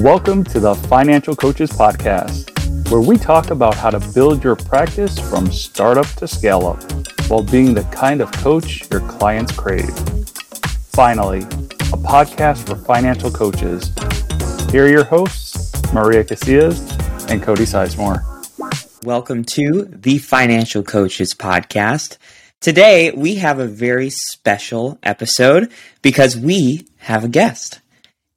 Welcome to the Financial Coaches Podcast, where we talk about how to build your practice from startup to scale up while being the kind of coach your clients crave. Finally, a podcast for financial coaches. Here are your hosts, Maria Casillas and Cody Sizemore. Welcome to the Financial Coaches Podcast. Today, we have a very special episode because we have a guest.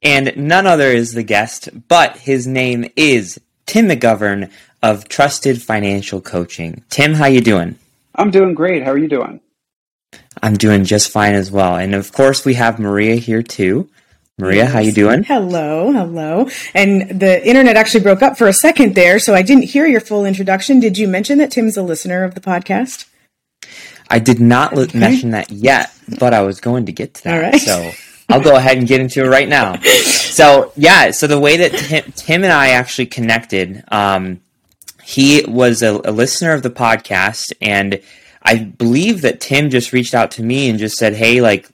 And none other is the guest, but his name is Tim McGovern of Trusted Financial Coaching. Tim, how you doing? I'm doing great. How are you doing? I'm doing just fine as well. And of course, we have Maria here too. Maria, yes. how you doing? Hello, hello. And the internet actually broke up for a second there, so I didn't hear your full introduction. Did you mention that Tim's a listener of the podcast? I did not okay. mention that yet, but I was going to get to that. All right. So I'll go ahead and get into it right now. So yeah, so the way that Tim, Tim and I actually connected, um, he was a, a, listener of the podcast, and I believe that Tim just reached out to me and just said, "Hey, like,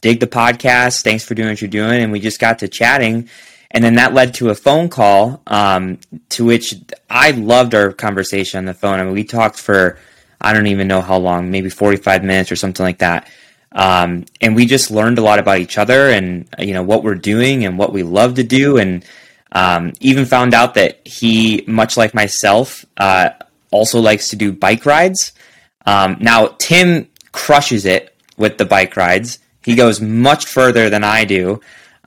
dig the podcast. Thanks for doing what you're doing." And we just got to chatting, and then that led to a phone call, um, to which I loved our conversation on the phone. I mean, we talked for I don't even know how long, maybe 45 minutes or something like that. Um, and we just learned a lot about each other and you know what we're doing and what we love to do. And um, even found out that he much like myself uh, also likes to do bike rides. Um, now tim crushes it with the bike rides. He goes much further than i do.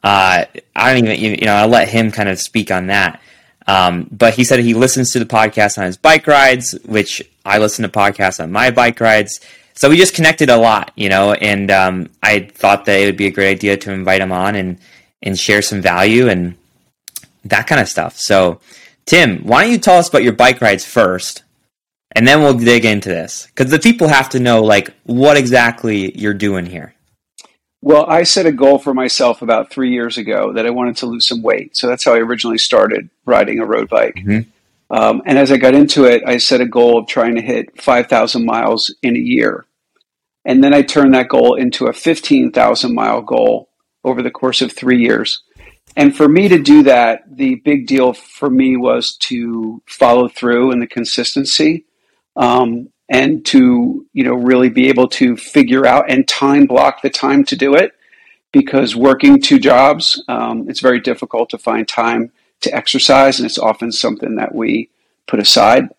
Uh, i don't even you know i'll let him kind of speak on that. Um, but he said he listens to the podcast on his bike rides which i listen to podcasts on my bike rides so we just connected a lot, you know, and um, I thought that it would be a great idea to invite him on and and share some value and that kind of stuff. So, Tim, why don't you tell us about your bike rides first, and then we'll dig into this because the people have to know like what exactly you're doing here. Well, I set a goal for myself about three years ago that I wanted to lose some weight. So that's how I originally started riding a road bike. Mm-hmm. Um, and as I got into it, I set a goal of trying to hit 5,000 miles in a year. And then I turned that goal into a 15,000 mile goal over the course of three years. And for me to do that, the big deal for me was to follow through and the consistency, um, and to you know really be able to figure out and time block the time to do it. Because working two jobs, um, it's very difficult to find time to exercise, and it's often something that we put aside.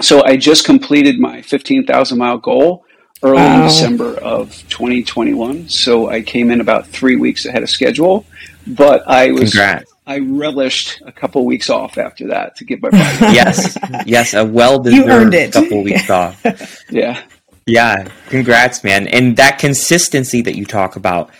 So I just completed my 15,000 mile goal early wow. in December of 2021. So I came in about three weeks ahead of schedule, but I was. Congrats. I relished a couple weeks off after that to get my body. yes, yes, a well deserved couple weeks off. yeah, yeah. Congrats, man! And that consistency that you talk about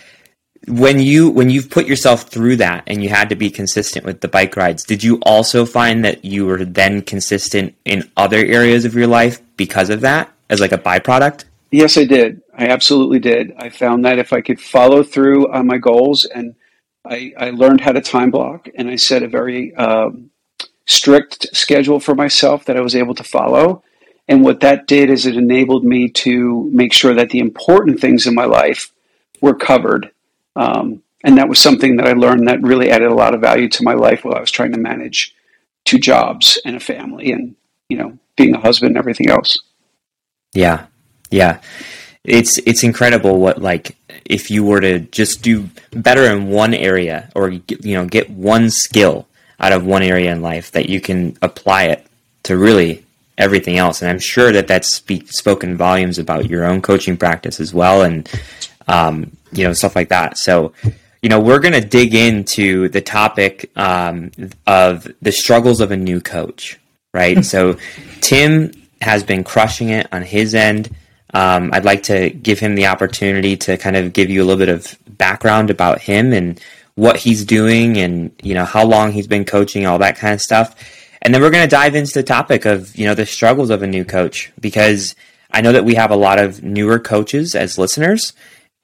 when you when you've put yourself through that and you had to be consistent with the bike rides did you also find that you were then consistent in other areas of your life because of that as like a byproduct? Yes i did. I absolutely did. I found that if i could follow through on my goals and i, I learned how to time block and i set a very um, strict schedule for myself that i was able to follow. And what that did is it enabled me to make sure that the important things in my life were covered um, and that was something that I learned that really added a lot of value to my life while I was trying to manage two jobs and a family and, you know, being a husband and everything else. Yeah. Yeah. It's it's incredible what like if you were to just do better in one area or you know get one skill out of one area in life that you can apply it to really everything else and i'm sure that that's spoken volumes about your own coaching practice as well and um, you know, stuff like that. So, you know, we're going to dig into the topic um, of the struggles of a new coach, right? so, Tim has been crushing it on his end. Um, I'd like to give him the opportunity to kind of give you a little bit of background about him and what he's doing and, you know, how long he's been coaching, all that kind of stuff. And then we're going to dive into the topic of, you know, the struggles of a new coach because I know that we have a lot of newer coaches as listeners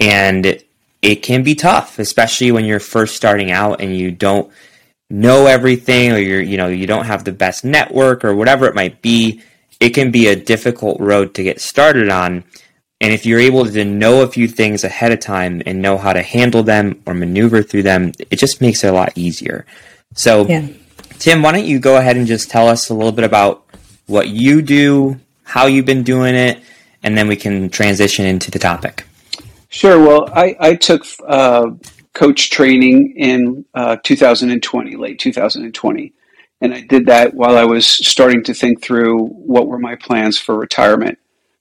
and it can be tough, especially when you're first starting out and you don't know everything or you're, you know, you don't have the best network or whatever it might be. It can be a difficult road to get started on. And if you're able to know a few things ahead of time and know how to handle them or maneuver through them, it just makes it a lot easier. So, yeah. Tim, why don't you go ahead and just tell us a little bit about what you do, how you've been doing it, and then we can transition into the topic. Sure. Well, I, I took uh, coach training in uh, 2020, late 2020. And I did that while I was starting to think through what were my plans for retirement.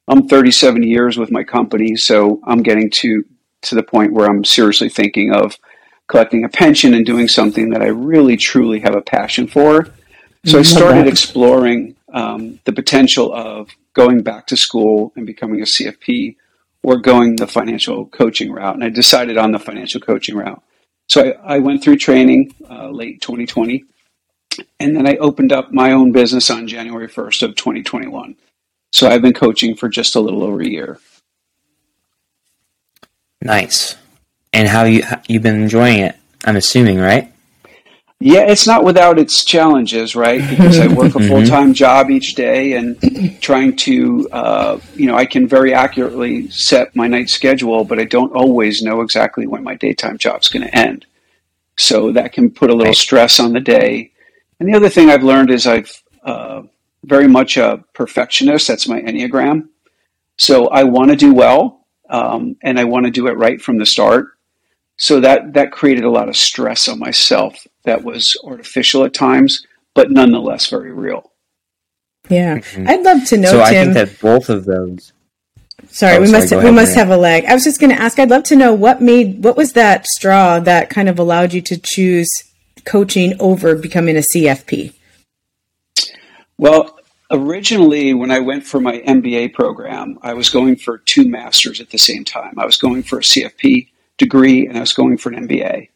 I'm 37 years with my company, so I'm getting to to the point where I'm seriously thinking of collecting a pension and doing something that I really truly have a passion for. So I started exploring um, the potential of going back to school and becoming a CFP or going the financial coaching route. And I decided on the financial coaching route. So I, I went through training uh, late 2020, and then I opened up my own business on January 1st of 2021. So I've been coaching for just a little over a year. Nice. And how you you've been enjoying it? I'm assuming, right? Yeah, it's not without its challenges, right? Because I work a mm-hmm. full time job each day and trying to, uh, you know, I can very accurately set my night schedule, but I don't always know exactly when my daytime job's going to end. So that can put a little stress on the day. And the other thing I've learned is I've uh, very much a perfectionist. That's my Enneagram. So I want to do well um, and I want to do it right from the start. So that, that created a lot of stress on myself that was artificial at times, but nonetheless very real. Yeah, mm-hmm. I'd love to know. So Tim, I think that both of those. Sorry, oh, we sorry, must ahead, we must have a lag. I was just going to ask. I'd love to know what made what was that straw that kind of allowed you to choose coaching over becoming a CFP. Well, originally, when I went for my MBA program, I was going for two masters at the same time. I was going for a CFP degree and I was going for an MBA.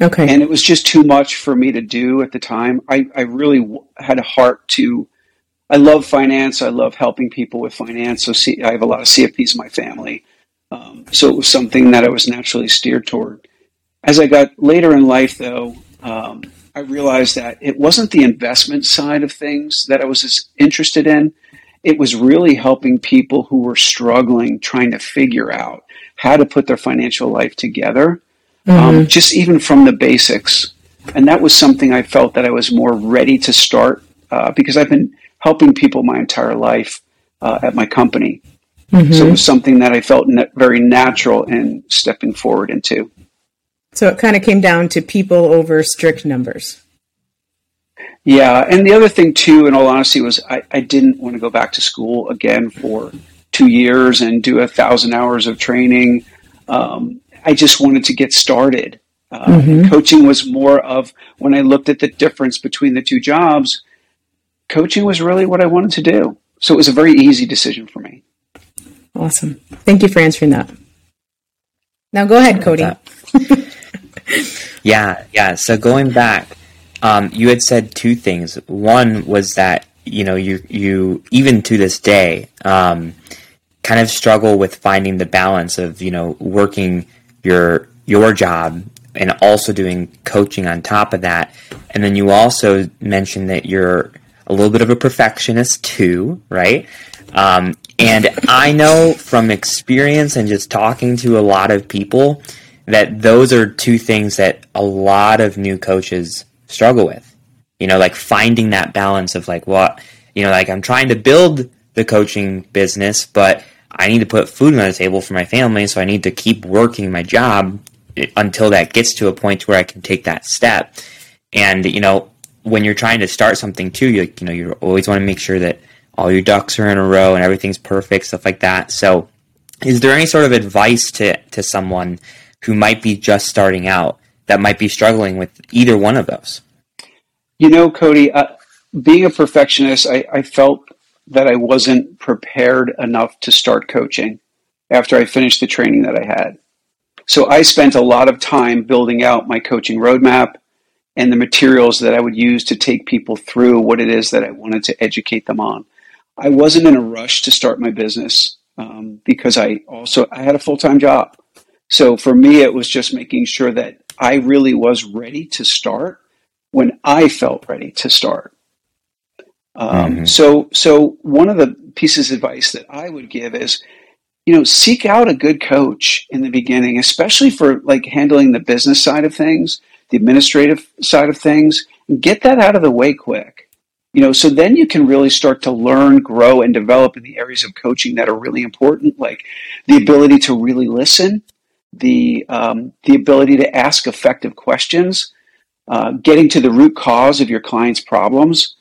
Okay. And it was just too much for me to do at the time. I, I really w- had a heart to, I love finance. I love helping people with finance. So see, I have a lot of CFPs in my family. Um, so it was something that I was naturally steered toward. As I got later in life, though, um, I realized that it wasn't the investment side of things that I was as interested in. It was really helping people who were struggling, trying to figure out how to put their financial life together um, mm-hmm. um, just even from the basics. And that was something I felt that I was more ready to start uh, because I've been helping people my entire life uh, at my company. Mm-hmm. So it was something that I felt very natural in stepping forward into. So it kind of came down to people over strict numbers. Yeah, and the other thing too, in all honesty, was I, I didn't want to go back to school again for two years and do a thousand hours of training. Um, I just wanted to get started. Uh, mm-hmm. Coaching was more of when I looked at the difference between the two jobs. Coaching was really what I wanted to do, so it was a very easy decision for me. Awesome! Thank you for answering that. Now go ahead, Cody. yeah, yeah. So going back, um, you had said two things. One was that you know you you even to this day um, kind of struggle with finding the balance of you know working your your job and also doing coaching on top of that. And then you also mentioned that you're a little bit of a perfectionist too, right? Um, and I know from experience and just talking to a lot of people that those are two things that a lot of new coaches struggle with. You know, like finding that balance of like what, you know, like I'm trying to build the coaching business, but I need to put food on the table for my family, so I need to keep working my job until that gets to a point where I can take that step. And you know, when you're trying to start something too, you you know, you always want to make sure that all your ducks are in a row and everything's perfect, stuff like that. So, is there any sort of advice to to someone who might be just starting out that might be struggling with either one of those? You know, Cody, uh, being a perfectionist, I, I felt that I wasn't prepared enough to start coaching after I finished the training that I had. So I spent a lot of time building out my coaching roadmap and the materials that I would use to take people through what it is that I wanted to educate them on. I wasn't in a rush to start my business um, because I also I had a full time job. So for me, it was just making sure that I really was ready to start when I felt ready to start. Um, mm-hmm. So, so one of the pieces of advice that I would give is, you know, seek out a good coach in the beginning, especially for like handling the business side of things, the administrative side of things, Get that out of the way quick. You know, so then you can really start to learn, grow, and develop in the areas of coaching that are really important, like the ability to really listen, the um, the ability to ask effective questions, uh, getting to the root cause of your client's problems,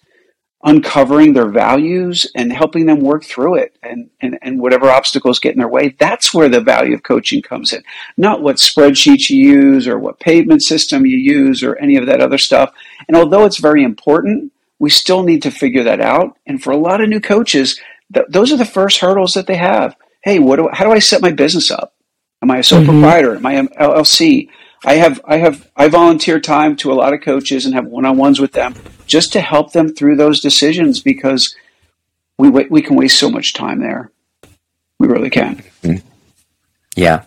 uncovering their values and helping them work through it and, and, and whatever obstacles get in their way. That's where the value of coaching comes in. Not what spreadsheets you use or what payment system you use or any of that other stuff. And although it's very important, we still need to figure that out. And for a lot of new coaches, th- those are the first hurdles that they have. Hey, what do, how do I set my business up? Am I a sole mm-hmm. proprietor? Am I an LLC? I have I have I volunteer time to a lot of coaches and have one-on-ones with them just to help them through those decisions because we we can waste so much time there. We really can. Mm-hmm. Yeah.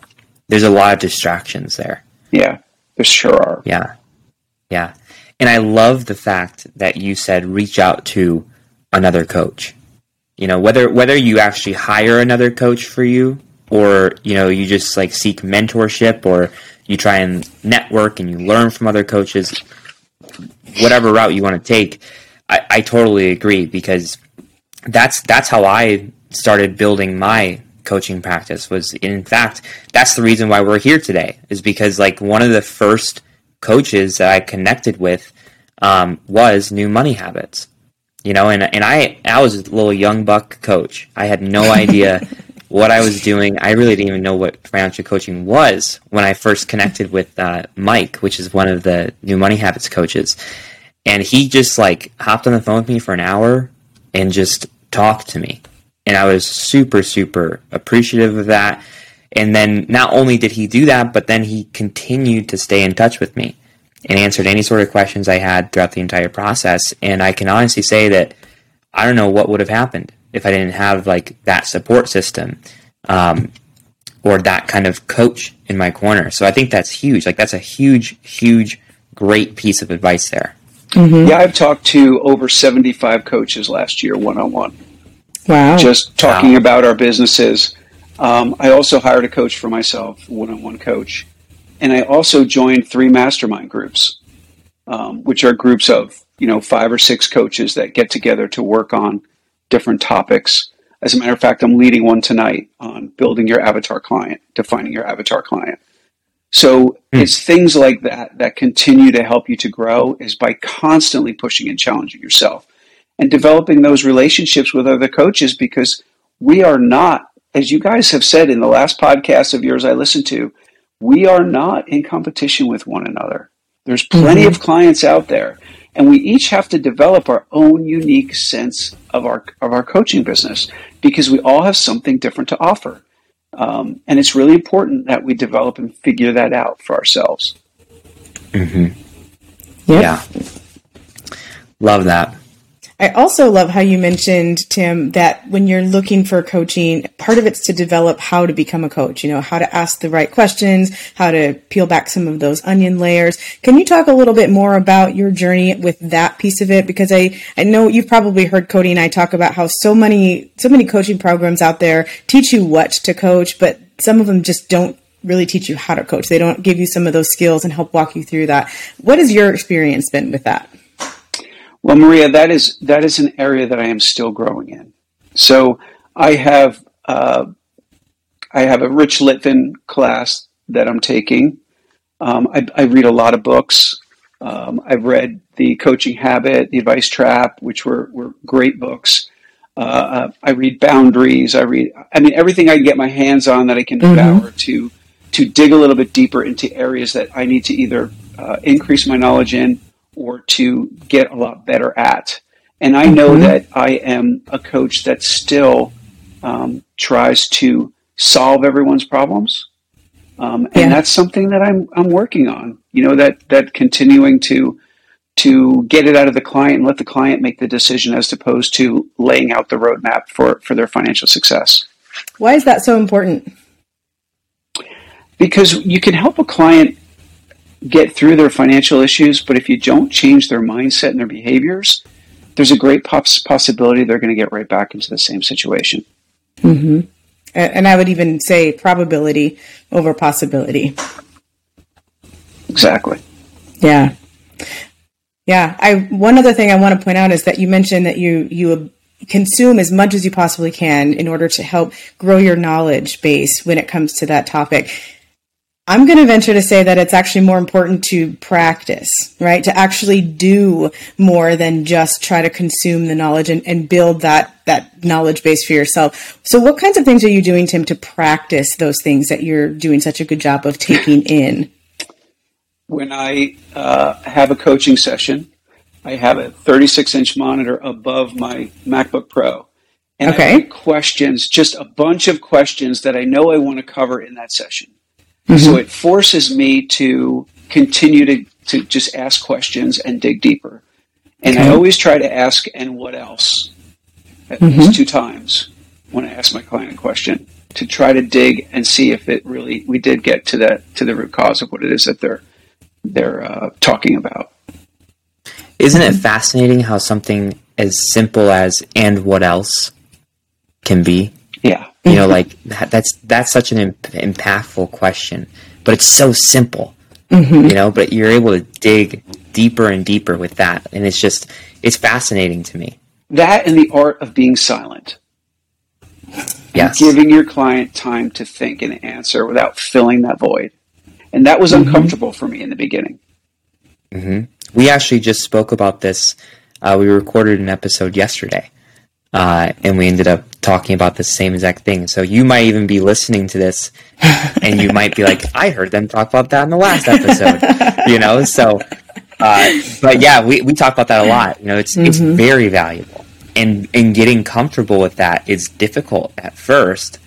There's a lot of distractions there. Yeah. There sure are. Yeah. Yeah. And I love the fact that you said reach out to another coach. You know, whether whether you actually hire another coach for you or, you know, you just like seek mentorship or you try and network and you learn from other coaches, whatever route you want to take. I, I totally agree because that's that's how I started building my coaching practice was in fact that's the reason why we're here today is because like one of the first coaches that I connected with um, was new money habits you know and and I I was a little young buck coach I had no idea what I was doing. I really didn't even know what financial coaching was when I first connected with uh, Mike, which is one of the new money habits coaches. And he just like hopped on the phone with me for an hour and just talked to me. And I was super, super appreciative of that. And then not only did he do that, but then he continued to stay in touch with me and answered any sort of questions I had throughout the entire process. And I can honestly say that I don't know what would have happened if I didn't have like that support system um, or that kind of coach in my corner. So I think that's huge. Like that's a huge, huge, great piece of advice there. Mm-hmm. Yeah, I've talked to over 75 coaches last year, one on one. Wow. Just talking wow. about our businesses. Um, I also hired a coach for myself, one on one coach. And I also joined three mastermind groups, um, which are groups of, you know, five or six coaches that get together to work on different topics. As a matter of fact, I'm leading one tonight on building your avatar client, defining your avatar client. So mm. it's things like that that continue to help you to grow is by constantly pushing and challenging yourself and developing those relationships with other coaches because we are not, as you guys have said in the last podcast of yours I listened to, we are not in competition with one another. There's plenty mm-hmm. of clients out there and we each have to develop our own unique sense of our of our coaching business because we all have something different to offer um, and it's really important that we develop and figure that out for ourselves mm-hmm. yep. yeah love that I also love how you mentioned, Tim, that when you're looking for coaching, part of it's to develop how to become a coach, you know, how to ask the right questions, how to peel back some of those onion layers. Can you talk a little bit more about your journey with that piece of it? Because I, I know you've probably heard Cody and I talk about how so many, so many coaching programs out there teach you what to coach, but some of them just don't really teach you how to coach. They don't give you some of those skills and help walk you through that. What has your experience been with that? Well, Maria, that is that is an area that I am still growing in. So I have uh, I have a Rich Litvin class that I'm taking. Um, I, I, read a lot of books. Um, I've read The Coaching Habit, The Advice Trap, which were, were great books. Uh, uh I read Boundaries. I read, I mean, everything I can get my hands on that I can mm-hmm. devour to to dig a little bit deeper into areas that I need to either uh, increase my knowledge in or to get a lot better at. And I know mm-hmm. that I am a coach that still um, tries to solve everyone's problems. Um, and yeah. that's something that I'm, I'm working on, you know, that, that continuing to, to get it out of the client and let the client make the decision as opposed to laying out the roadmap for, for their financial success. Why is that so important? Because you can help a client get through their financial issues, but if you don't change their mindset and their behaviors, there's a great poss- possibility they're going to get right back into the same situation. Mm-hmm. And I would even say probability over possibility. Exactly. Yeah. Yeah. I one other thing I want to point out is that you mentioned that you you consume as much as you possibly can in order to help grow your knowledge base when it comes to that topic. I'm going to venture to say that it's actually more important to practice, right? To actually do more than just try to consume the knowledge and, and build that, that knowledge base for yourself. So what kinds of things are you doing, Tim, to practice those things that you're doing such a good job of taking in? When I uh, have a coaching session, I have a 36 inch monitor above my MacBook Pro. And okay. Questions, just a bunch of questions that I know I want to cover in that session. Mm-hmm. So it forces me to continue to, to just ask questions and dig deeper. And okay. I always try to ask, and what else? At mm-hmm. least two times when I ask my client a question to try to dig and see if it really we did get to that to the root cause of what it is that they're they're uh, talking about. Isn't it fascinating how something as simple as "and what else" can be? Yeah, you know, like that, that's that's such an imp- impactful question, but it's so simple. Mm-hmm. You know, but you're able to dig deeper and deeper with that, and it's just it's fascinating to me. That and the art of being silent. Yes. Giving your client time to think and answer without filling that void. And that was mm-hmm. uncomfortable for me in the beginning. Mm-hmm. We actually just spoke about this. Uh, we recorded an episode yesterday, uh, and we ended up talking about the same exact thing. So you might even be listening to this, and you might be like, "I heard them talk about that in the last episode," you know. So, uh, but yeah, we we talk about that a lot. You know, it's mm-hmm. it's very valuable, and and getting comfortable with that is difficult at first.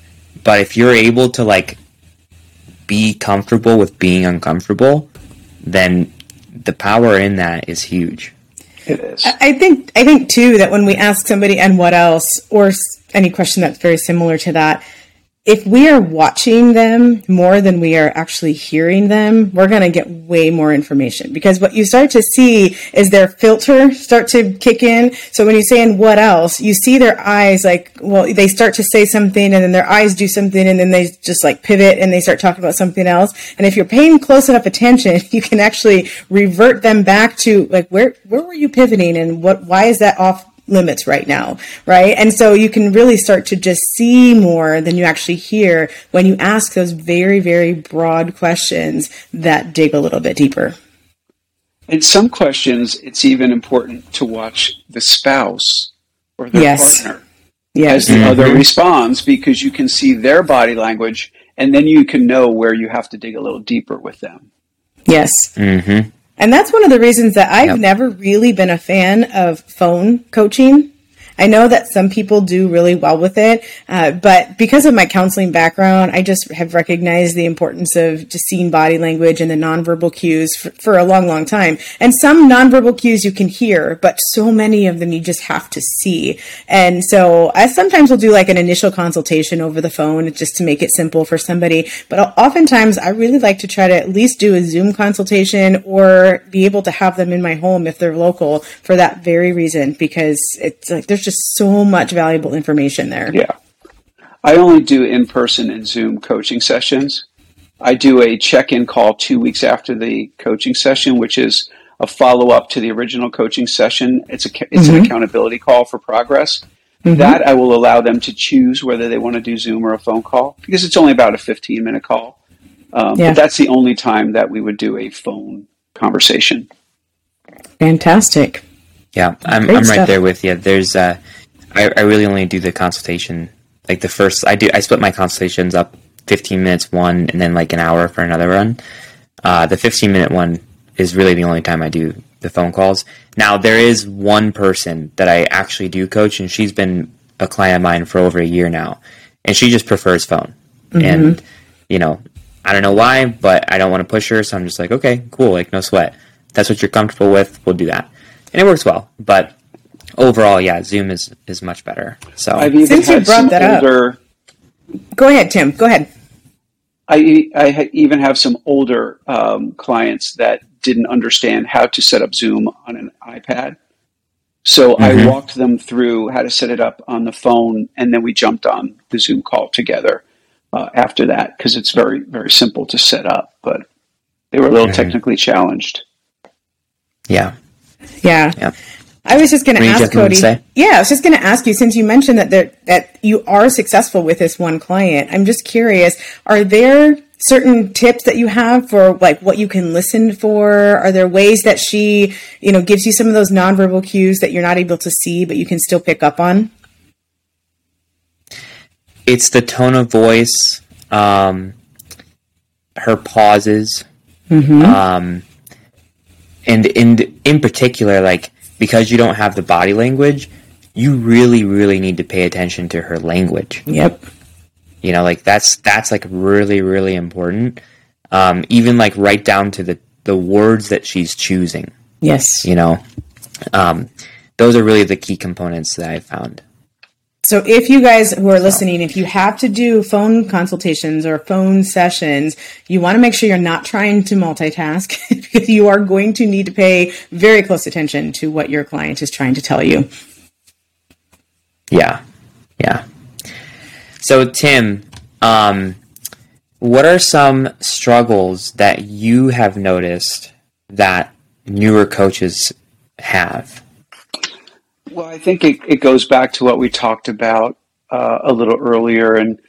But if you're able to like be comfortable with being uncomfortable, then the power in that is huge. It is. I think I think too that when we ask somebody and what else or any question that's very similar to that, if we are watching them more than we are actually hearing them, we're going to get way more information because what you start to see is their filter start to kick in. So when you say, and what else, you see their eyes like, well, they start to say something and then their eyes do something and then they just like pivot and they start talking about something else. And if you're paying close enough attention, you can actually revert them back to like, where, where were you pivoting and what, why is that off limits right now, right? And so you can really start to just see more than you actually hear when you ask those very, very broad questions that dig a little bit deeper. In some questions, it's even important to watch the spouse or their yes. partner yes. as the mm-hmm. other responds because you can see their body language and then you can know where you have to dig a little deeper with them. Yes. Mm-hmm. And that's one of the reasons that I've yep. never really been a fan of phone coaching I know that some people do really well with it, uh, but because of my counseling background, I just have recognized the importance of just seeing body language and the nonverbal cues for, for, a long, long time. And some nonverbal cues you can hear, but so many of them you just have to see. And so I sometimes will do like an initial consultation over the phone just to make it simple for somebody. But oftentimes I really like to try to at least do a Zoom consultation or be able to have them in my home if they're local for that very reason, because it's like there's just just so much valuable information there. Yeah. I only do in person and Zoom coaching sessions. I do a check in call two weeks after the coaching session, which is a follow up to the original coaching session. It's, a, it's mm-hmm. an accountability call for progress. Mm-hmm. That I will allow them to choose whether they want to do Zoom or a phone call because it's only about a 15 minute call. Um, yeah. But that's the only time that we would do a phone conversation. Fantastic. Yeah, I'm I'm right there with you. There's uh, I I really only do the consultation like the first. I do I split my consultations up 15 minutes one and then like an hour for another run. Uh, the 15 minute one is really the only time I do the phone calls. Now there is one person that I actually do coach, and she's been a client of mine for over a year now, and she just prefers phone. Mm-hmm. And you know, I don't know why, but I don't want to push her, so I'm just like, okay, cool, like no sweat. that's what you're comfortable with. We'll do that and it works well. But overall, yeah, Zoom is is much better. So since you brought that older, up, go ahead, Tim. Go ahead. I I even have some older um, clients that didn't understand how to set up Zoom on an iPad. So mm-hmm. I walked them through how to set it up on the phone, and then we jumped on the Zoom call together uh, after that because it's very very simple to set up. But they were a little mm-hmm. technically challenged. Yeah, Yeah. I was just going to ask Cody. Yeah, I was just going to ask you since you mentioned that there, that you are successful with this one client. I'm just curious, are there certain tips that you have for like what you can listen for? Are there ways that she, you know, gives you some of those nonverbal cues that you're not able to see but you can still pick up on? It's the tone of voice, um, her pauses, mm-hmm. um, and in in particular, like because you don't have the body language, you really, really need to pay attention to her language. Yep. You know, like that's that's like really, really important. Um, even like right down to the the words that she's choosing. Yes. You know, um, those are really the key components that I found. So if you guys who are listening, if you have to do phone consultations or phone sessions, you want to make sure you're not trying to multitask because you are going to need to pay very close attention to what your client is trying to tell you. Yeah. Yeah. So Tim, um, what are some struggles that you have noticed that newer coaches have? Well, I think it, it goes back to what we talked about uh, a little earlier. And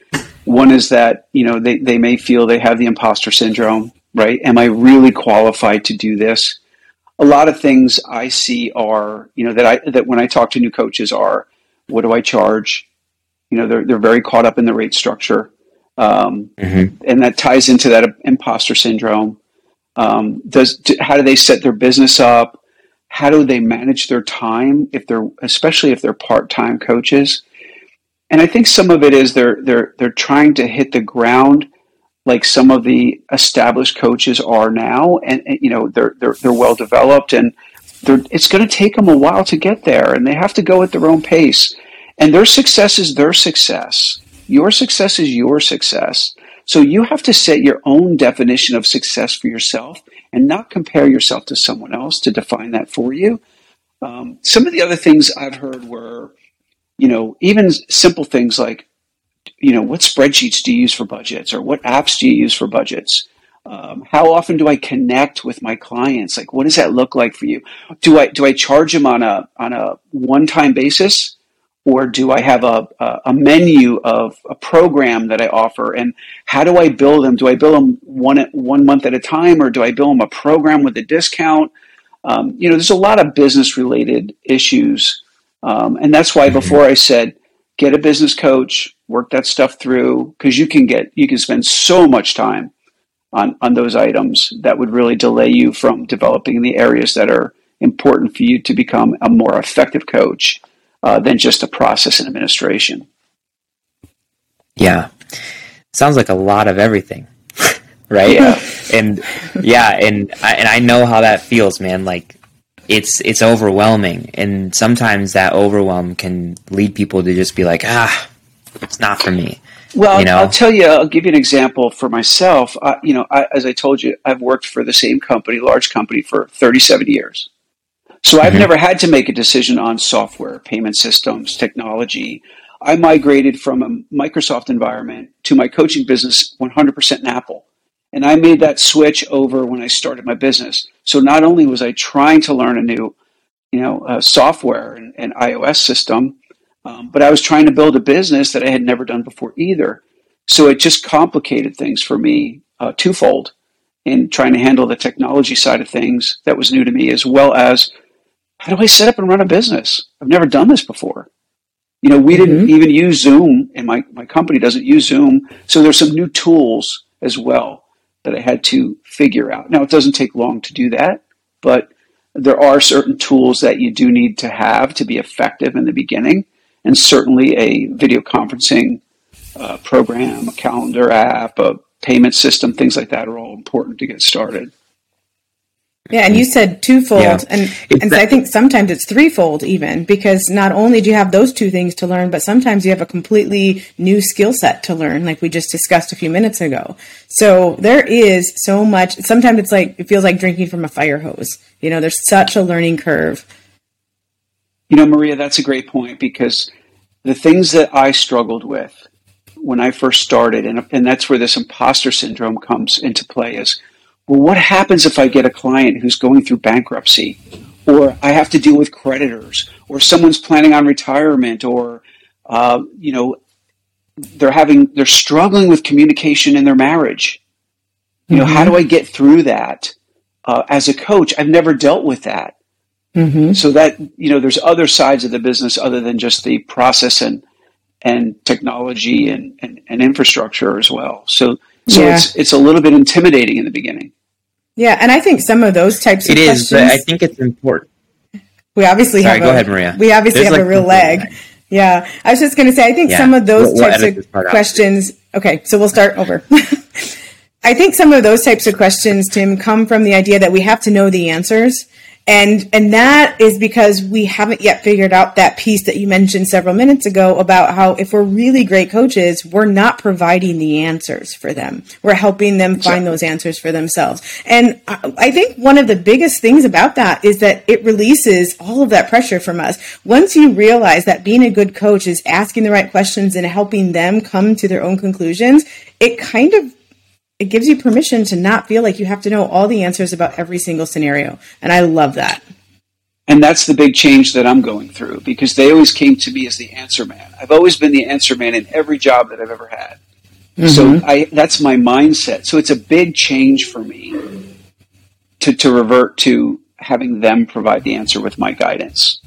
one is that, you know, they, they may feel they have the imposter syndrome, right? Am I really qualified to do this? A lot of things I see are, you know, that I, that when I talk to new coaches are, what do I charge? You know, they're, they're very caught up in the rate structure. Um, mm-hmm. And that ties into that imposter syndrome. Um, does, how do they set their business up? How do they manage their time if they're especially if they're part-time coaches? And i think some of it is they're they're they're trying to hit the ground like some of the established coaches are now. And, and you know they're they're, they're well developed and it's going to take them a while to get there and they have to go at their own pace. And their success is their success. Your success is your success. So you have to set your own definition of success for yourself and not compare yourself to someone else to define that for you. Um, some of the other things I've heard were, you know, even simple things like, you know, what spreadsheets do you use for budgets or what apps do you use for budgets? Um, how often do I connect with my clients? Like, what does that look like for you? Do I do I charge them on a on a one time basis? Or do I have a, a, menu of a program that I offer? And how do I bill them? Do I bill them one one month at a time, or do I bill them a program with a discount? Um, you know, there's a lot of business related issues, um, and that's why mm-hmm. before I said get a business coach, work that stuff through, because you can get you can spend so much time on on those items that would really delay you from developing the areas that are important for you to become a more effective coach uh, than just a process and administration. Yeah, sounds like a lot of everything, right? Yeah. and yeah, and I, and I know how that feels, man. Like it's it's overwhelming, and sometimes that overwhelm can lead people to just be like, ah, it's not for me. Well, you know? I'll tell you. I'll give you an example for myself. I, you know, I, as I told you, I've worked for the same company, large company, for 37 years. So I've mm-hmm. never had to make a decision on software, payment systems, technology. I migrated from a Microsoft environment to my coaching business 100% in Apple. And I made that switch over when I started my business. So not only was I trying to learn a new, you know, uh, software and, and, iOS system, um, but I was trying to build a business that I had never done before either. So it just complicated things for me uh, twofold in trying to handle the technology side of things that was new to me, as well as how do I set up and run a business? I've never done this before. You know, we mm-hmm. didn't even use Zoom, and my, my company doesn't use Zoom. So there's some new tools as well that I had to figure out. Now, it doesn't take long to do that, but there are certain tools that you do need to have to be effective in the beginning. And certainly a video conferencing uh, program, a calendar app, a payment system, things like that are all important to get started. Yeah, and you mm. said twofold, yeah. and and so I think sometimes it's threefold even because not only do you have those two things to learn, but sometimes you have a completely new skill set to learn, like we just discussed a few minutes ago. So there is so much. Sometimes it's like it feels like drinking from a fire hose. You know, there's such a learning curve. You know, Maria, that's a great point because the things that I struggled with when I first started, and and that's where this imposter syndrome comes into play, is well, what happens if I get a client who's going through bankruptcy or I have to deal with creditors, or someone's planning on retirement, or uh, you know, they're having they're struggling with communication in their marriage. You know, mm-hmm. how do I get through that? Uh, as a coach, I've never dealt with that. Mm-hmm. So that you know, there's other sides of the business other than just the process and and technology and, and, and infrastructure as well. So so yeah. it's it's a little bit intimidating in the beginning. Yeah, and I think some of those types of questions it is, but I think it's important. We obviously Sorry, have go a, ahead, Maria. We obviously There's have like a real leg. Yeah, I was just going to say, I think yeah. some of those we'll, types we'll of questions. Okay, so we'll start over. I think some of those types of questions, Tim, come from the idea that we have to know the answers and and that is because we haven't yet figured out that piece that you mentioned several minutes ago about how if we're really great coaches we're not providing the answers for them. We're helping them find those answers for themselves. And i think one of the biggest things about that is that it releases all of that pressure from us. Once you realize that being a good coach is asking the right questions and helping them come to their own conclusions it kind of it gives you permission to not feel like you have to know all the answers about every single scenario. And I love that. And that's the big change that I'm going through because they always came to me as the answer man. I've always been the answer man in every job that I've ever had. Mm-hmm. So I, that's my mindset. So it's a big change for me to, to revert to having them provide the answer with my guidance.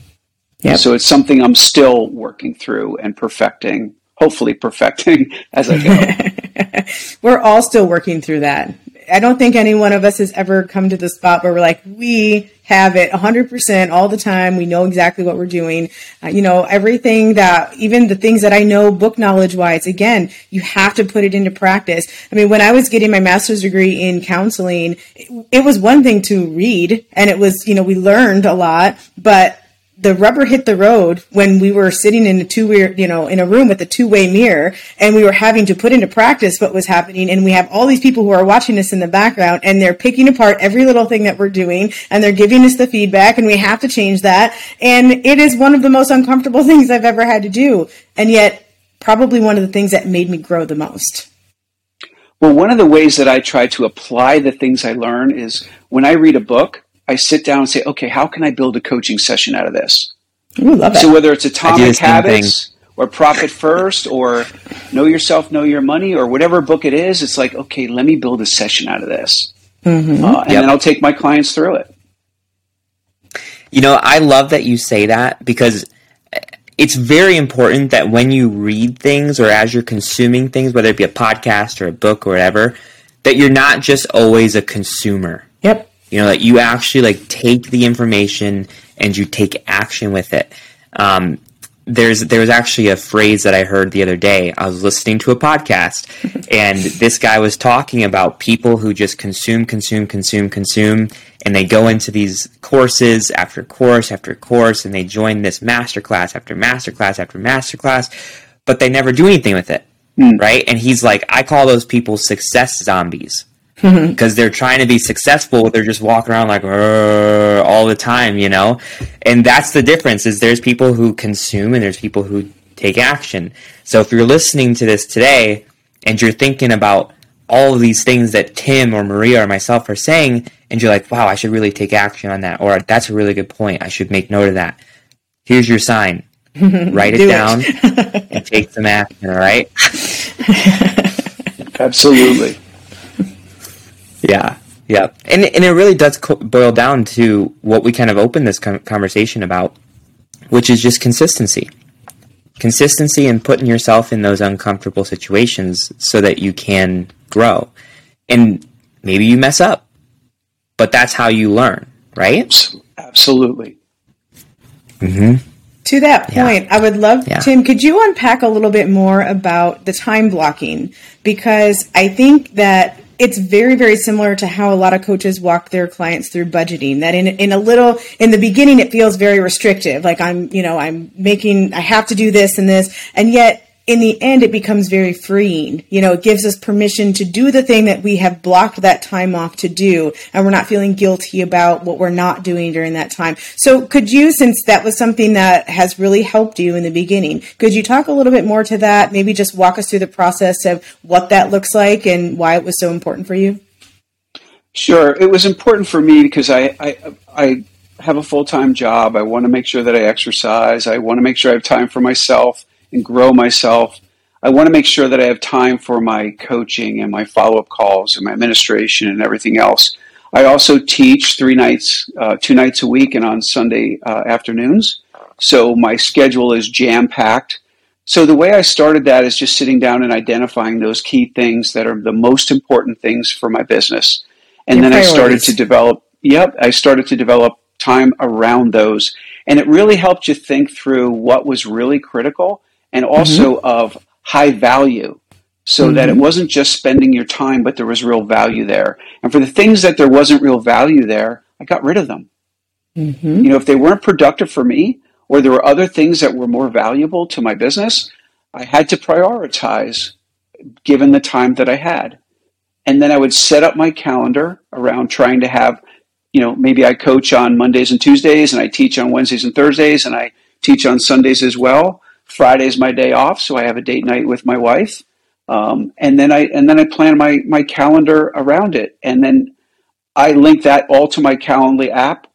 Yep. So it's something I'm still working through and perfecting, hopefully perfecting as I go. we're all still working through that. I don't think any one of us has ever come to the spot where we're like, we have it 100% all the time. We know exactly what we're doing. Uh, you know, everything that, even the things that I know book knowledge wise, again, you have to put it into practice. I mean, when I was getting my master's degree in counseling, it, it was one thing to read and it was, you know, we learned a lot, but the rubber hit the road when we were sitting in a two you know, in a room with a two way mirror and we were having to put into practice what was happening. And we have all these people who are watching us in the background and they're picking apart every little thing that we're doing and they're giving us the feedback and we have to change that. And it is one of the most uncomfortable things I've ever had to do. And yet probably one of the things that made me grow the most. Well, one of the ways that I try to apply the things I learn is when I read a book, I sit down and say, okay, how can I build a coaching session out of this? Ooh, love so whether it's Atomic Habits or Profit First or Know Yourself, Know Your Money or whatever book it is, it's like, okay, let me build a session out of this. Mm-hmm. Uh, and yep. then I'll take my clients through it. You know, I love that you say that because it's very important that when you read things or as you're consuming things, whether it be a podcast or a book or whatever, that you're not just always a consumer. You know, that you actually like take the information and you take action with it. Um, there's there was actually a phrase that I heard the other day. I was listening to a podcast, and this guy was talking about people who just consume, consume, consume, consume, and they go into these courses after course after course, and they join this masterclass after masterclass after masterclass, but they never do anything with it, mm. right? And he's like, I call those people success zombies Mm-hmm. because they're trying to be successful they're just walking around like all the time you know? And that's the difference is there's people who consume and there's people who take action. So if you're listening to this today and you're thinking about all of these things that tim or maria or myself are saying and you're like wow i should really take action on that or that's a really good point i should make note of that. Here's your sign. Write it down it. and take some action all right? Absolutely yeah, yeah, and and it really does co- boil down to what we kind of opened this conversation about, which is just consistency. Consistency and putting yourself in those uncomfortable situations so that you can grow. And maybe you mess up, but that's how you learn, right? Absolutely. Mm-hmm. To that point, yeah. I would love, yeah. Tim, could you unpack a little bit more about the time blocking? Because I think that it's very very similar to how a lot of coaches walk their clients through budgeting that in in a little in the beginning it feels very restrictive. Like i'm you know i'm making i have to do this and this. And yet in the end, it becomes very freeing. You know, it gives us permission to do the thing that we have blocked that time off to do, and we're not feeling guilty about what we're not doing during that time. So, could you, since that was something that has really helped you in the beginning, could you talk a little bit more to that? Maybe just walk us through the process of what that looks like and why it was so important for you? Sure. It was important for me because I, I, I have a full time job. I want to make sure that I exercise. I want to make sure I have time for myself and grow myself. I want to make sure that I have time for my coaching and my follow up calls and my administration and everything else. I also teach three nights, uh, two nights a week, and on Sunday uh, afternoons. So my schedule is jam packed. So the way I started that is just sitting down and identifying those key things that are the most important things for my business. And Your then priorities. I started to develop, yep, I started to develop time around those. And it really helped you think through what was really critical and also mm-hmm. of high value so mm-hmm. that it wasn't just spending your time, but there was real value there. And for the things that there wasn't real value there, I got rid of them. Mm-hmm. You know, if they weren't productive for me, or there were other things that were more valuable to my business, I had to prioritize given the time that I had. And then I would set up my calendar around trying to have, you know, maybe I coach on Mondays and Tuesdays and I teach on Wednesdays and Thursdays and I teach on Sundays as well. Friday's my day off, so I have a date night with my wife. Um, and then I and then I plan my my calendar around it, and then I link that all to my Calendly app,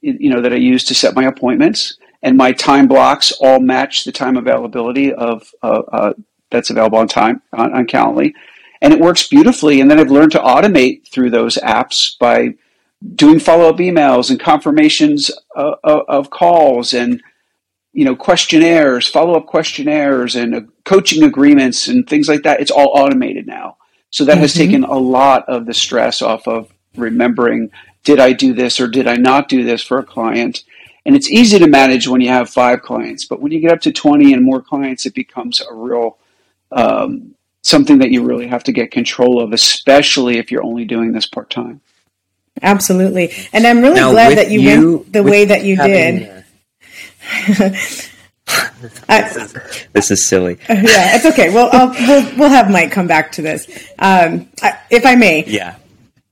you know, that I use to set my appointments and my time blocks all match the time availability of uh, uh, that's available on time on, on Calendly, and it works beautifully. And then I've learned to automate through those apps by doing follow up emails and confirmations uh, uh, of calls and you know questionnaires, follow up questionnaires, and uh, coaching agreements and things like that. It's all automated now, so that mm-hmm. has taken a lot of the stress off of remembering did I do this or did I not do this for a client and it's easy to manage when you have five clients, but when you get up to 20 and more clients, it becomes a real um, something that you really have to get control of, especially if you're only doing this part time. Absolutely. And I'm really now, glad that you, you, went the way that you did. I, this, is, this, is, silly. Yeah, it's okay. Well, I'll, we'll we'll have Mike come back to this, um, I, if I may. Yeah.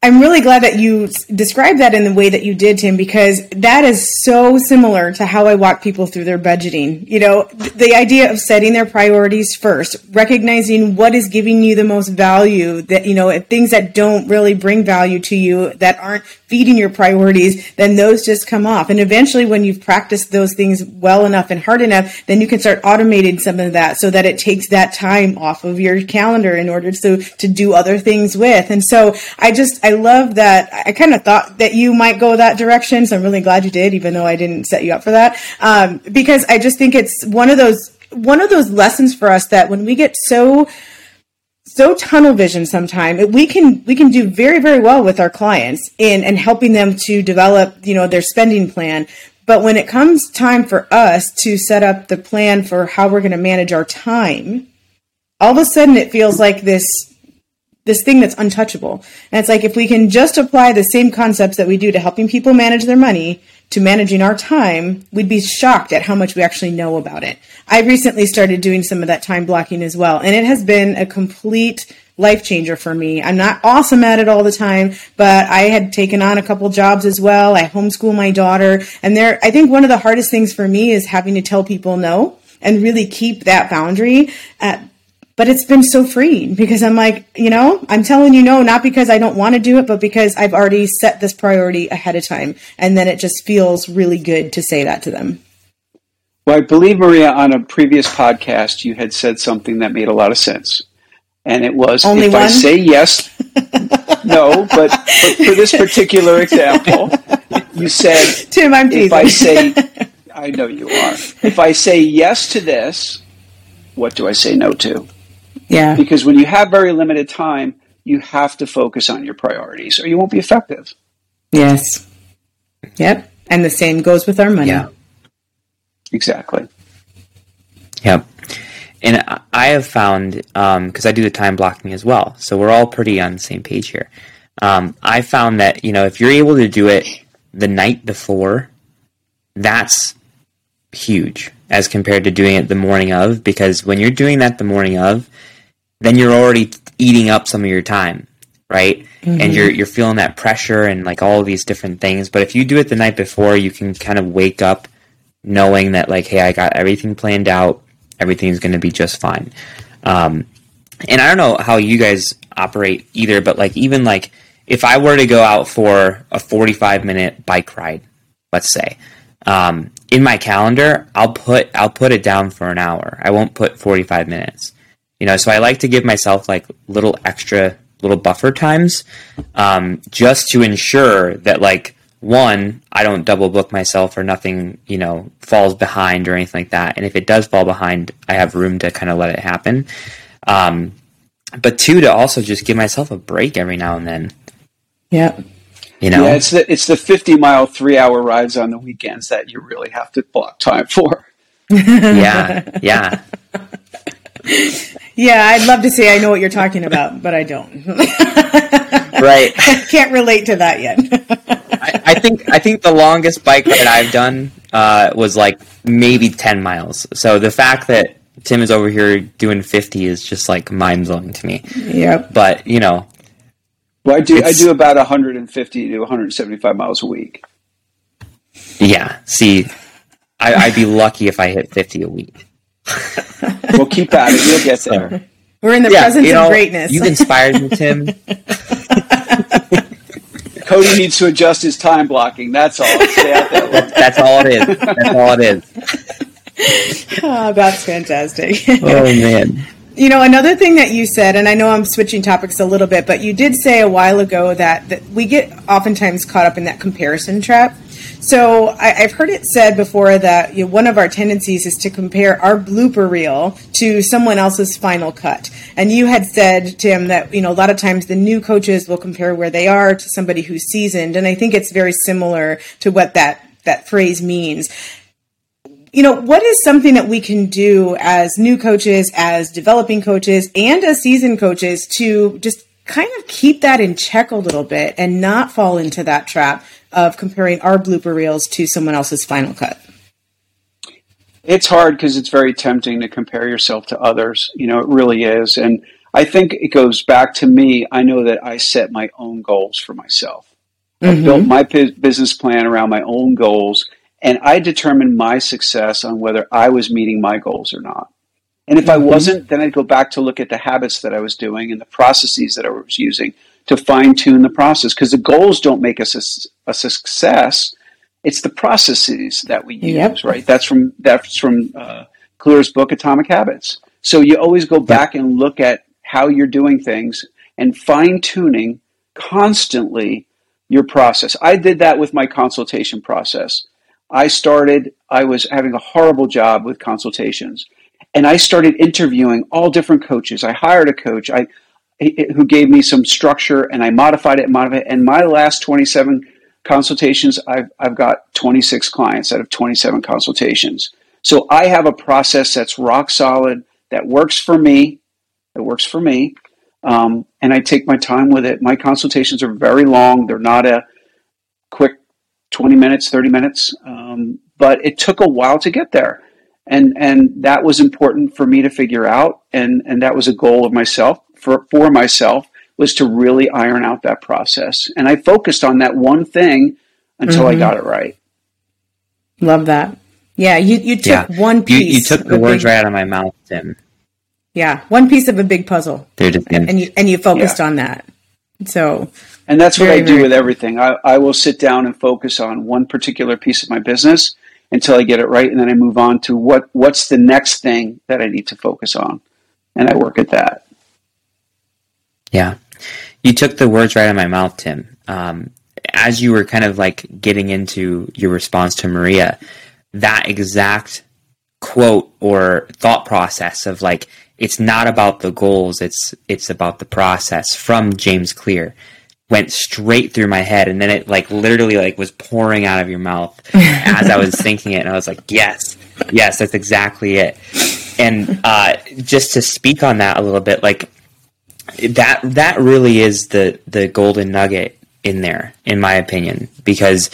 I'm really glad that you described that in the way that you did, Tim, because that is so similar to how I walk people through their budgeting. You know, the idea of setting their priorities first, recognizing what is giving you the most value, that, you know, things that don't really bring value to you, that aren't feeding your priorities, then those just come off. And eventually, when you've practiced those things well enough and hard enough, then you can start automating some of that so that it takes that time off of your calendar in order to, to do other things with. And so I just, love that. I kind of thought that you might go that direction, so I'm really glad you did, even though I didn't set you up for that. Um, because I just think it's one of those one of those lessons for us that when we get so so tunnel vision sometime we can we can do very very well with our clients in and helping them to develop you know their spending plan but when it comes time for us to set up the plan for how we're going to manage our time all of a sudden it feels like this this thing that's untouchable. And it's like if we can just apply the same concepts that we do to helping people manage their money to managing our time, we'd be shocked at how much we actually know about it. I recently started doing some of that time blocking as well, and it has been a complete life changer for me. I'm not awesome at it all the time, but I had taken on a couple jobs as well. I homeschool my daughter, and there I think one of the hardest things for me is having to tell people no and really keep that boundary. At, but it's been so freeing because I'm like, you know, I'm telling you no, not because I don't want to do it, but because I've already set this priority ahead of time. And then it just feels really good to say that to them. Well, I believe, Maria, on a previous podcast, you had said something that made a lot of sense. And it was Only if one? I say yes, no, but, but for this particular example, you said, Tim, I'm teasing. If I say, I know you are. If I say yes to this, what do I say no to? Yeah. Because when you have very limited time, you have to focus on your priorities or you won't be effective. Yes. Yep. And the same goes with our money. Yeah. Exactly. Yep. And I have found, because um, I do the time blocking as well, so we're all pretty on the same page here. Um, I found that, you know, if you're able to do it the night before, that's huge as compared to doing it the morning of, because when you're doing that the morning of, then you're already eating up some of your time, right? Mm-hmm. And you're you're feeling that pressure and like all these different things. But if you do it the night before, you can kind of wake up knowing that like, hey, I got everything planned out. Everything's going to be just fine. Um, and I don't know how you guys operate either, but like even like if I were to go out for a 45 minute bike ride, let's say. Um, in my calendar, I'll put I'll put it down for an hour. I won't put 45 minutes. You know, so I like to give myself like little extra little buffer times um, just to ensure that like one, I don't double book myself or nothing, you know, falls behind or anything like that. And if it does fall behind, I have room to kind of let it happen. Um, but two, to also just give myself a break every now and then. Yeah. You know, yeah, it's the it's the fifty mile three hour rides on the weekends that you really have to block time for. yeah, yeah. Yeah, I'd love to say I know what you're talking about, but I don't. right. I can't relate to that yet. I, I, think I think the longest bike ride I've done uh, was like maybe ten miles. So the fact that Tim is over here doing fifty is just like mind blowing to me. Yep. But you know, well, I do I do about 150 to 175 miles a week. Yeah. See, I, would be lucky if I hit 50 a week. we'll keep at it. You'll get there. We're in the yeah, presence you know, of greatness. You've inspired me, Tim. Cody needs to adjust his time blocking. That's all. That's all it is. That's all it is. oh, that's fantastic. oh man. You know, another thing that you said, and I know I'm switching topics a little bit, but you did say a while ago that, that we get oftentimes caught up in that comparison trap. So I, have heard it said before that you know, one of our tendencies is to compare our blooper reel to someone else's final cut. And you had said, Tim, that you know a lot of times the new coaches will compare where they are to somebody who's seasoned, and I think it's very similar to what that that phrase means you know, what is something that we can do as new coaches, as developing coaches, and as seasoned coaches to just kind of keep that in check a little bit and not fall into that trap of comparing our blooper reels to someone else's final cut? It's hard because it's very tempting to compare yourself to others. You know, it really is. And I think it goes back to me. I know that I set my own goals for myself. Mm-hmm. I built my business plan around my own goals, and I determined my success on whether I was meeting my goals or not. And if mm-hmm. I wasn't, then I'd go back to look at the habits that I was doing and the processes that I was using to fine tune the process because the goals don't make us a, a, success. It's the processes that we use, yep. right? That's from that's from uh, Clear's book, Atomic Habits. So you always go back and look at how you're doing things and fine tuning constantly your process. I did that with my consultation process. I started, I was having a horrible job with consultations. And I started interviewing all different coaches. I hired a coach. I who gave me some structure and I modified it and modified it. And my last 27 consultations, I've, I've got 26 clients out of 27 consultations. So I have a process that's rock solid, that works for me, that works for me. Um, and I take my time with it. My consultations are very long. They're not a quick 20 minutes, 30 minutes. Um, but it took a while to get there. And, and that was important for me to figure out. And, and that was a goal of myself for, for myself was to really iron out that process. And I focused on that one thing until mm-hmm. I got it right. Love that. Yeah, you, you took yeah. one piece. You, you took the words big, right out of my mouth, Tim. Yeah, one piece of a big puzzle. and you and you focused yeah. on that. So And that's what I do with everything. I, I will sit down and focus on one particular piece of my business until I get it right and then I move on to what what's the next thing that I need to focus on. And I work at that. Yeah. You took the words right out of my mouth, Tim. Um, as you were kind of like getting into your response to Maria, that exact quote or thought process of like it's not about the goals, it's it's about the process from James Clear went straight through my head and then it like literally like was pouring out of your mouth as I was thinking it and I was like, Yes, yes, that's exactly it. And uh, just to speak on that a little bit, like that that really is the the golden nugget in there, in my opinion, because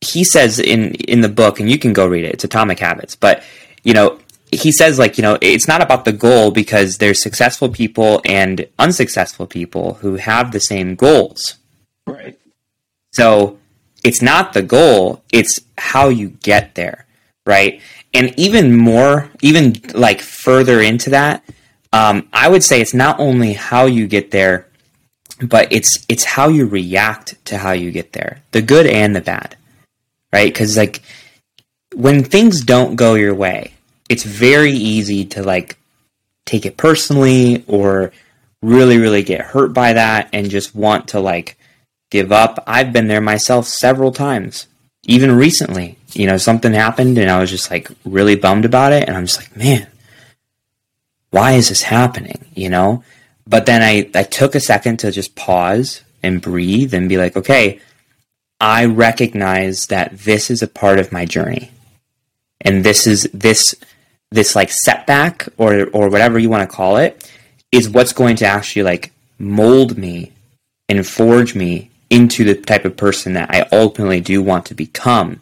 he says in in the book, and you can go read it. It's Atomic Habits, but you know he says like you know it's not about the goal because there's successful people and unsuccessful people who have the same goals. Right. So it's not the goal; it's how you get there, right? And even more, even like further into that um, I would say it's not only how you get there, but it's it's how you react to how you get there, the good and the bad. right? Because like when things don't go your way, it's very easy to like take it personally or really, really get hurt by that and just want to like give up. I've been there myself several times, even recently. You know, something happened and I was just like really bummed about it. And I'm just like, man, why is this happening? You know? But then I, I took a second to just pause and breathe and be like, okay, I recognize that this is a part of my journey. And this is this this like setback or or whatever you want to call it is what's going to actually like mold me and forge me into the type of person that I ultimately do want to become.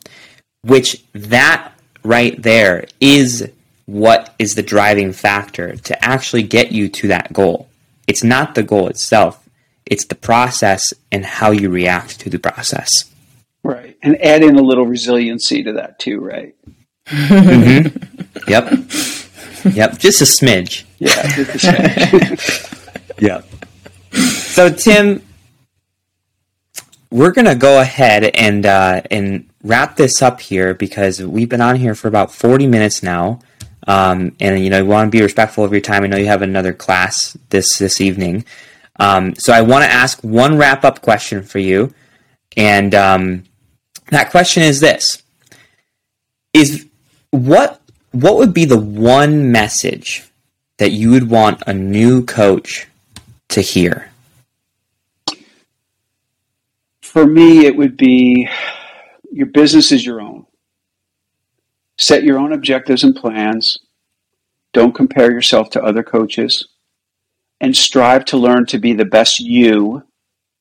Which that right there is what is the driving factor to actually get you to that goal. It's not the goal itself, it's the process and how you react to the process. Right. And add in a little resiliency to that too, right? mm-hmm. Yep. Yep. Just a smidge. Yeah, just a smidge. yep. So Tim, we're gonna go ahead and uh, and wrap this up here because we've been on here for about forty minutes now. Um, and you know, want to be respectful of your time. I know you have another class this this evening, um, so I want to ask one wrap up question for you, and um, that question is this: Is what what would be the one message that you would want a new coach to hear? For me, it would be your business is your own. Set your own objectives and plans. Don't compare yourself to other coaches. And strive to learn to be the best you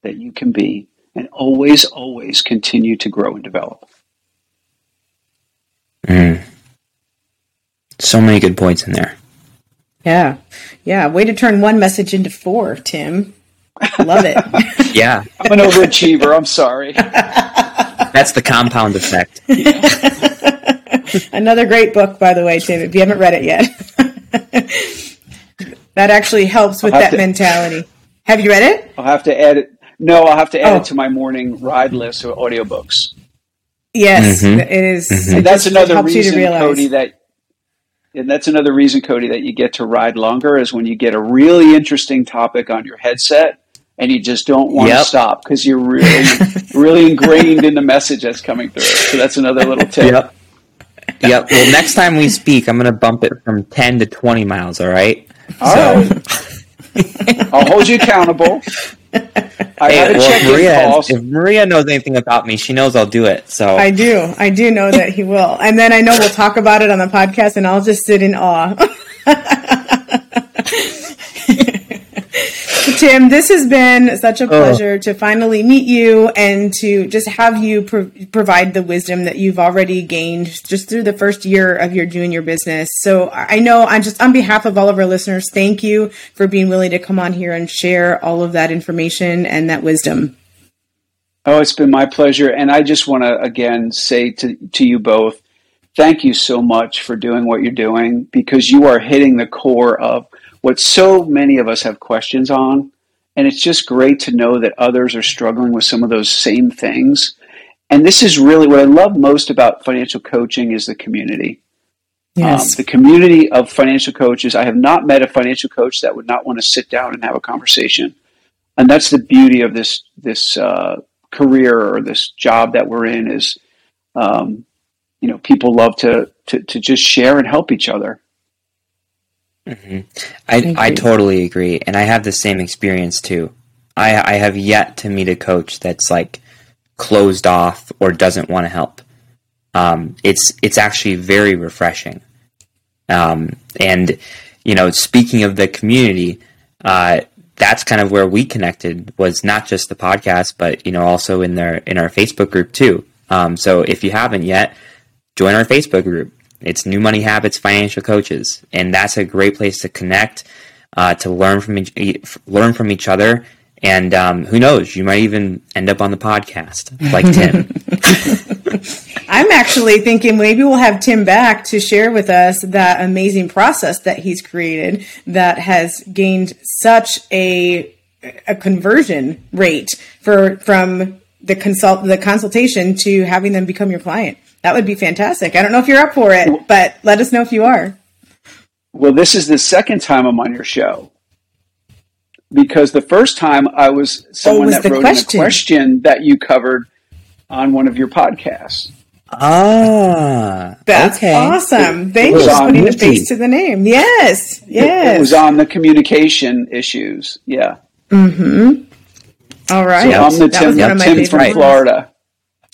that you can be. And always, always continue to grow and develop. Mm. So many good points in there. Yeah. Yeah. Way to turn one message into four, Tim. Love it. yeah. I'm an overachiever. I'm sorry. That's the compound effect. Another great book, by the way, Tim, if you haven't read it yet. that actually helps with that to, mentality. Have you read it? I'll have to add it. No, I'll have to add oh. it to my morning ride list of audiobooks. Yes, mm-hmm. it is. Mm-hmm. that's another reason, Cody, that and that's another reason, Cody, that you get to ride longer is when you get a really interesting topic on your headset and you just don't want yep. to stop because you're really, really ingrained in the message that's coming through. So that's another little tip. Yep. Yep. Well, next time we speak, I'm going to bump it from 10 to 20 miles. All right. All so. right. I'll hold you accountable. I hey, well, Maria, if Maria knows anything about me, she knows I'll do it. So I do. I do know that he will. And then I know we'll talk about it on the podcast and I'll just sit in awe. Tim, this has been such a oh. pleasure oh. to finally meet you and to just have you pro- provide the wisdom that you've already gained just through the first year of your doing your business. So I know I'm just on behalf of all of our listeners, thank you for being willing to come on here and share all of that information and that wisdom. Oh, it's been my pleasure. And I just want to again say to, to you both, thank you so much for doing what you're doing because you are hitting the core of what so many of us have questions on. And it's just great to know that others are struggling with some of those same things. And this is really what I love most about financial coaching is the community. Yes. Um, the community of financial coaches. I have not met a financial coach that would not want to sit down and have a conversation. And that's the beauty of this this uh, career or this job that we're in is, um, you know, people love to, to to just share and help each other. Mm-hmm. I, I totally agree, and I have the same experience too. I I have yet to meet a coach that's like closed off or doesn't want to help. Um, it's it's actually very refreshing. Um, and you know, speaking of the community, uh, that's kind of where we connected. Was not just the podcast, but you know, also in their in our Facebook group too. Um, so if you haven't yet, join our Facebook group. It's New Money Habits Financial Coaches, and that's a great place to connect, uh, to learn from each, learn from each other, and um, who knows, you might even end up on the podcast like Tim. I'm actually thinking maybe we'll have Tim back to share with us that amazing process that he's created that has gained such a a conversion rate for from the consult the consultation to having them become your client. That would be fantastic. I don't know if you're up for it, but let us know if you are. Well, this is the second time I'm on your show because the first time I was someone was that wrote question. in a question that you covered on one of your podcasts. Ah, that's okay. awesome. Thank you for putting a face to the name. Yes, yes. It, it was on the communication issues. Yeah. Mm-hmm. All right. So I'm the Tim, Tim from Florida.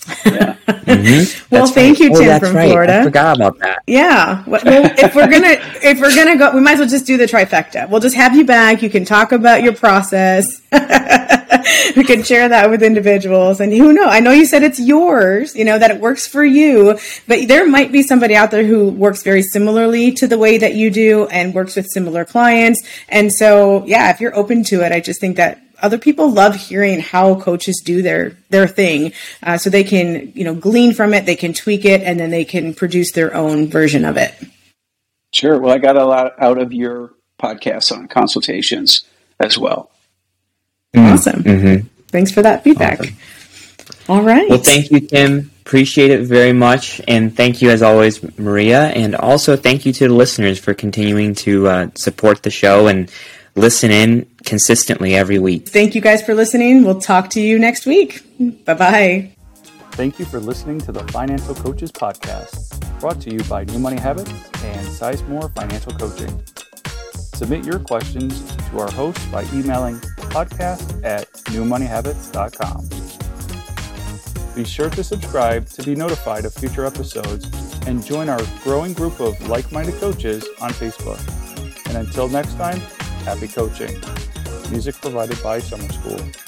Yeah. Mm-hmm. Well, thank right. you, oh, Tim oh, from right. Florida. I forgot about that. Yeah. Well, if we're gonna if we're gonna go, we might as well just do the trifecta. We'll just have you back. You can talk about your process. we can share that with individuals, and who know? I know you said it's yours. You know that it works for you, but there might be somebody out there who works very similarly to the way that you do and works with similar clients. And so, yeah, if you're open to it, I just think that other people love hearing how coaches do their their thing. Uh, so they can you know glean from it they can tweak it and then they can produce their own version of it. Sure. Well i got a lot out of your podcast on consultations as well. Mm-hmm. awesome. Mm-hmm. thanks for that feedback. Awesome. all right. Well thank you tim. Appreciate it very much. And thank you as always maria. And also thank you to the listeners for continuing to uh, support the show and listen in consistently every week. Thank you guys for listening. We'll talk to you next week. Bye bye. Thank you for listening to the Financial Coaches Podcast, brought to you by New Money Habits and Sizemore Financial Coaching. Submit your questions to our host by emailing podcast at newmoneyhabits.com. Be sure to subscribe to be notified of future episodes and join our growing group of like minded coaches on Facebook. And until next time, Happy coaching. Music provided by Summer School.